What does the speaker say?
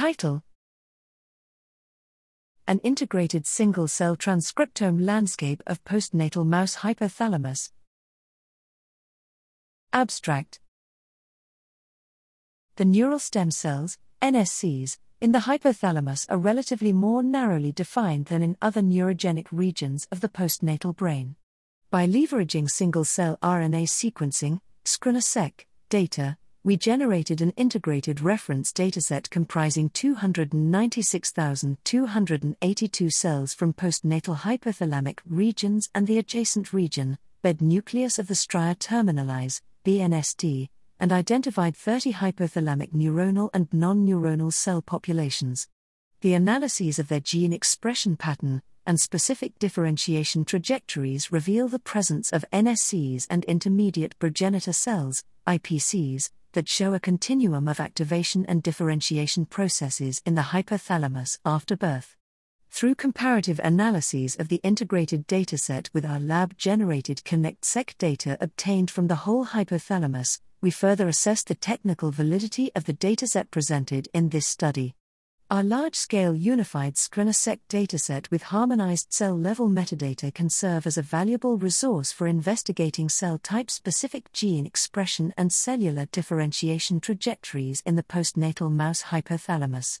Title An integrated single cell transcriptome landscape of postnatal mouse hypothalamus. Abstract The neural stem cells, NSCs, in the hypothalamus are relatively more narrowly defined than in other neurogenic regions of the postnatal brain. By leveraging single cell RNA sequencing, SCRNA-seq, data, we generated an integrated reference dataset comprising 296,282 cells from postnatal hypothalamic regions and the adjacent region, bed nucleus of the stria terminalis, BNST, and identified 30 hypothalamic neuronal and non neuronal cell populations. The analyses of their gene expression pattern, and specific differentiation trajectories reveal the presence of NSCs and intermediate progenitor cells, IPCs, that show a continuum of activation and differentiation processes in the hypothalamus after birth. Through comparative analyses of the integrated dataset with our lab generated Connect-seq data obtained from the whole hypothalamus, we further assessed the technical validity of the dataset presented in this study. Our large scale unified SCRNA-seq dataset with harmonized cell level metadata can serve as a valuable resource for investigating cell type specific gene expression and cellular differentiation trajectories in the postnatal mouse hypothalamus.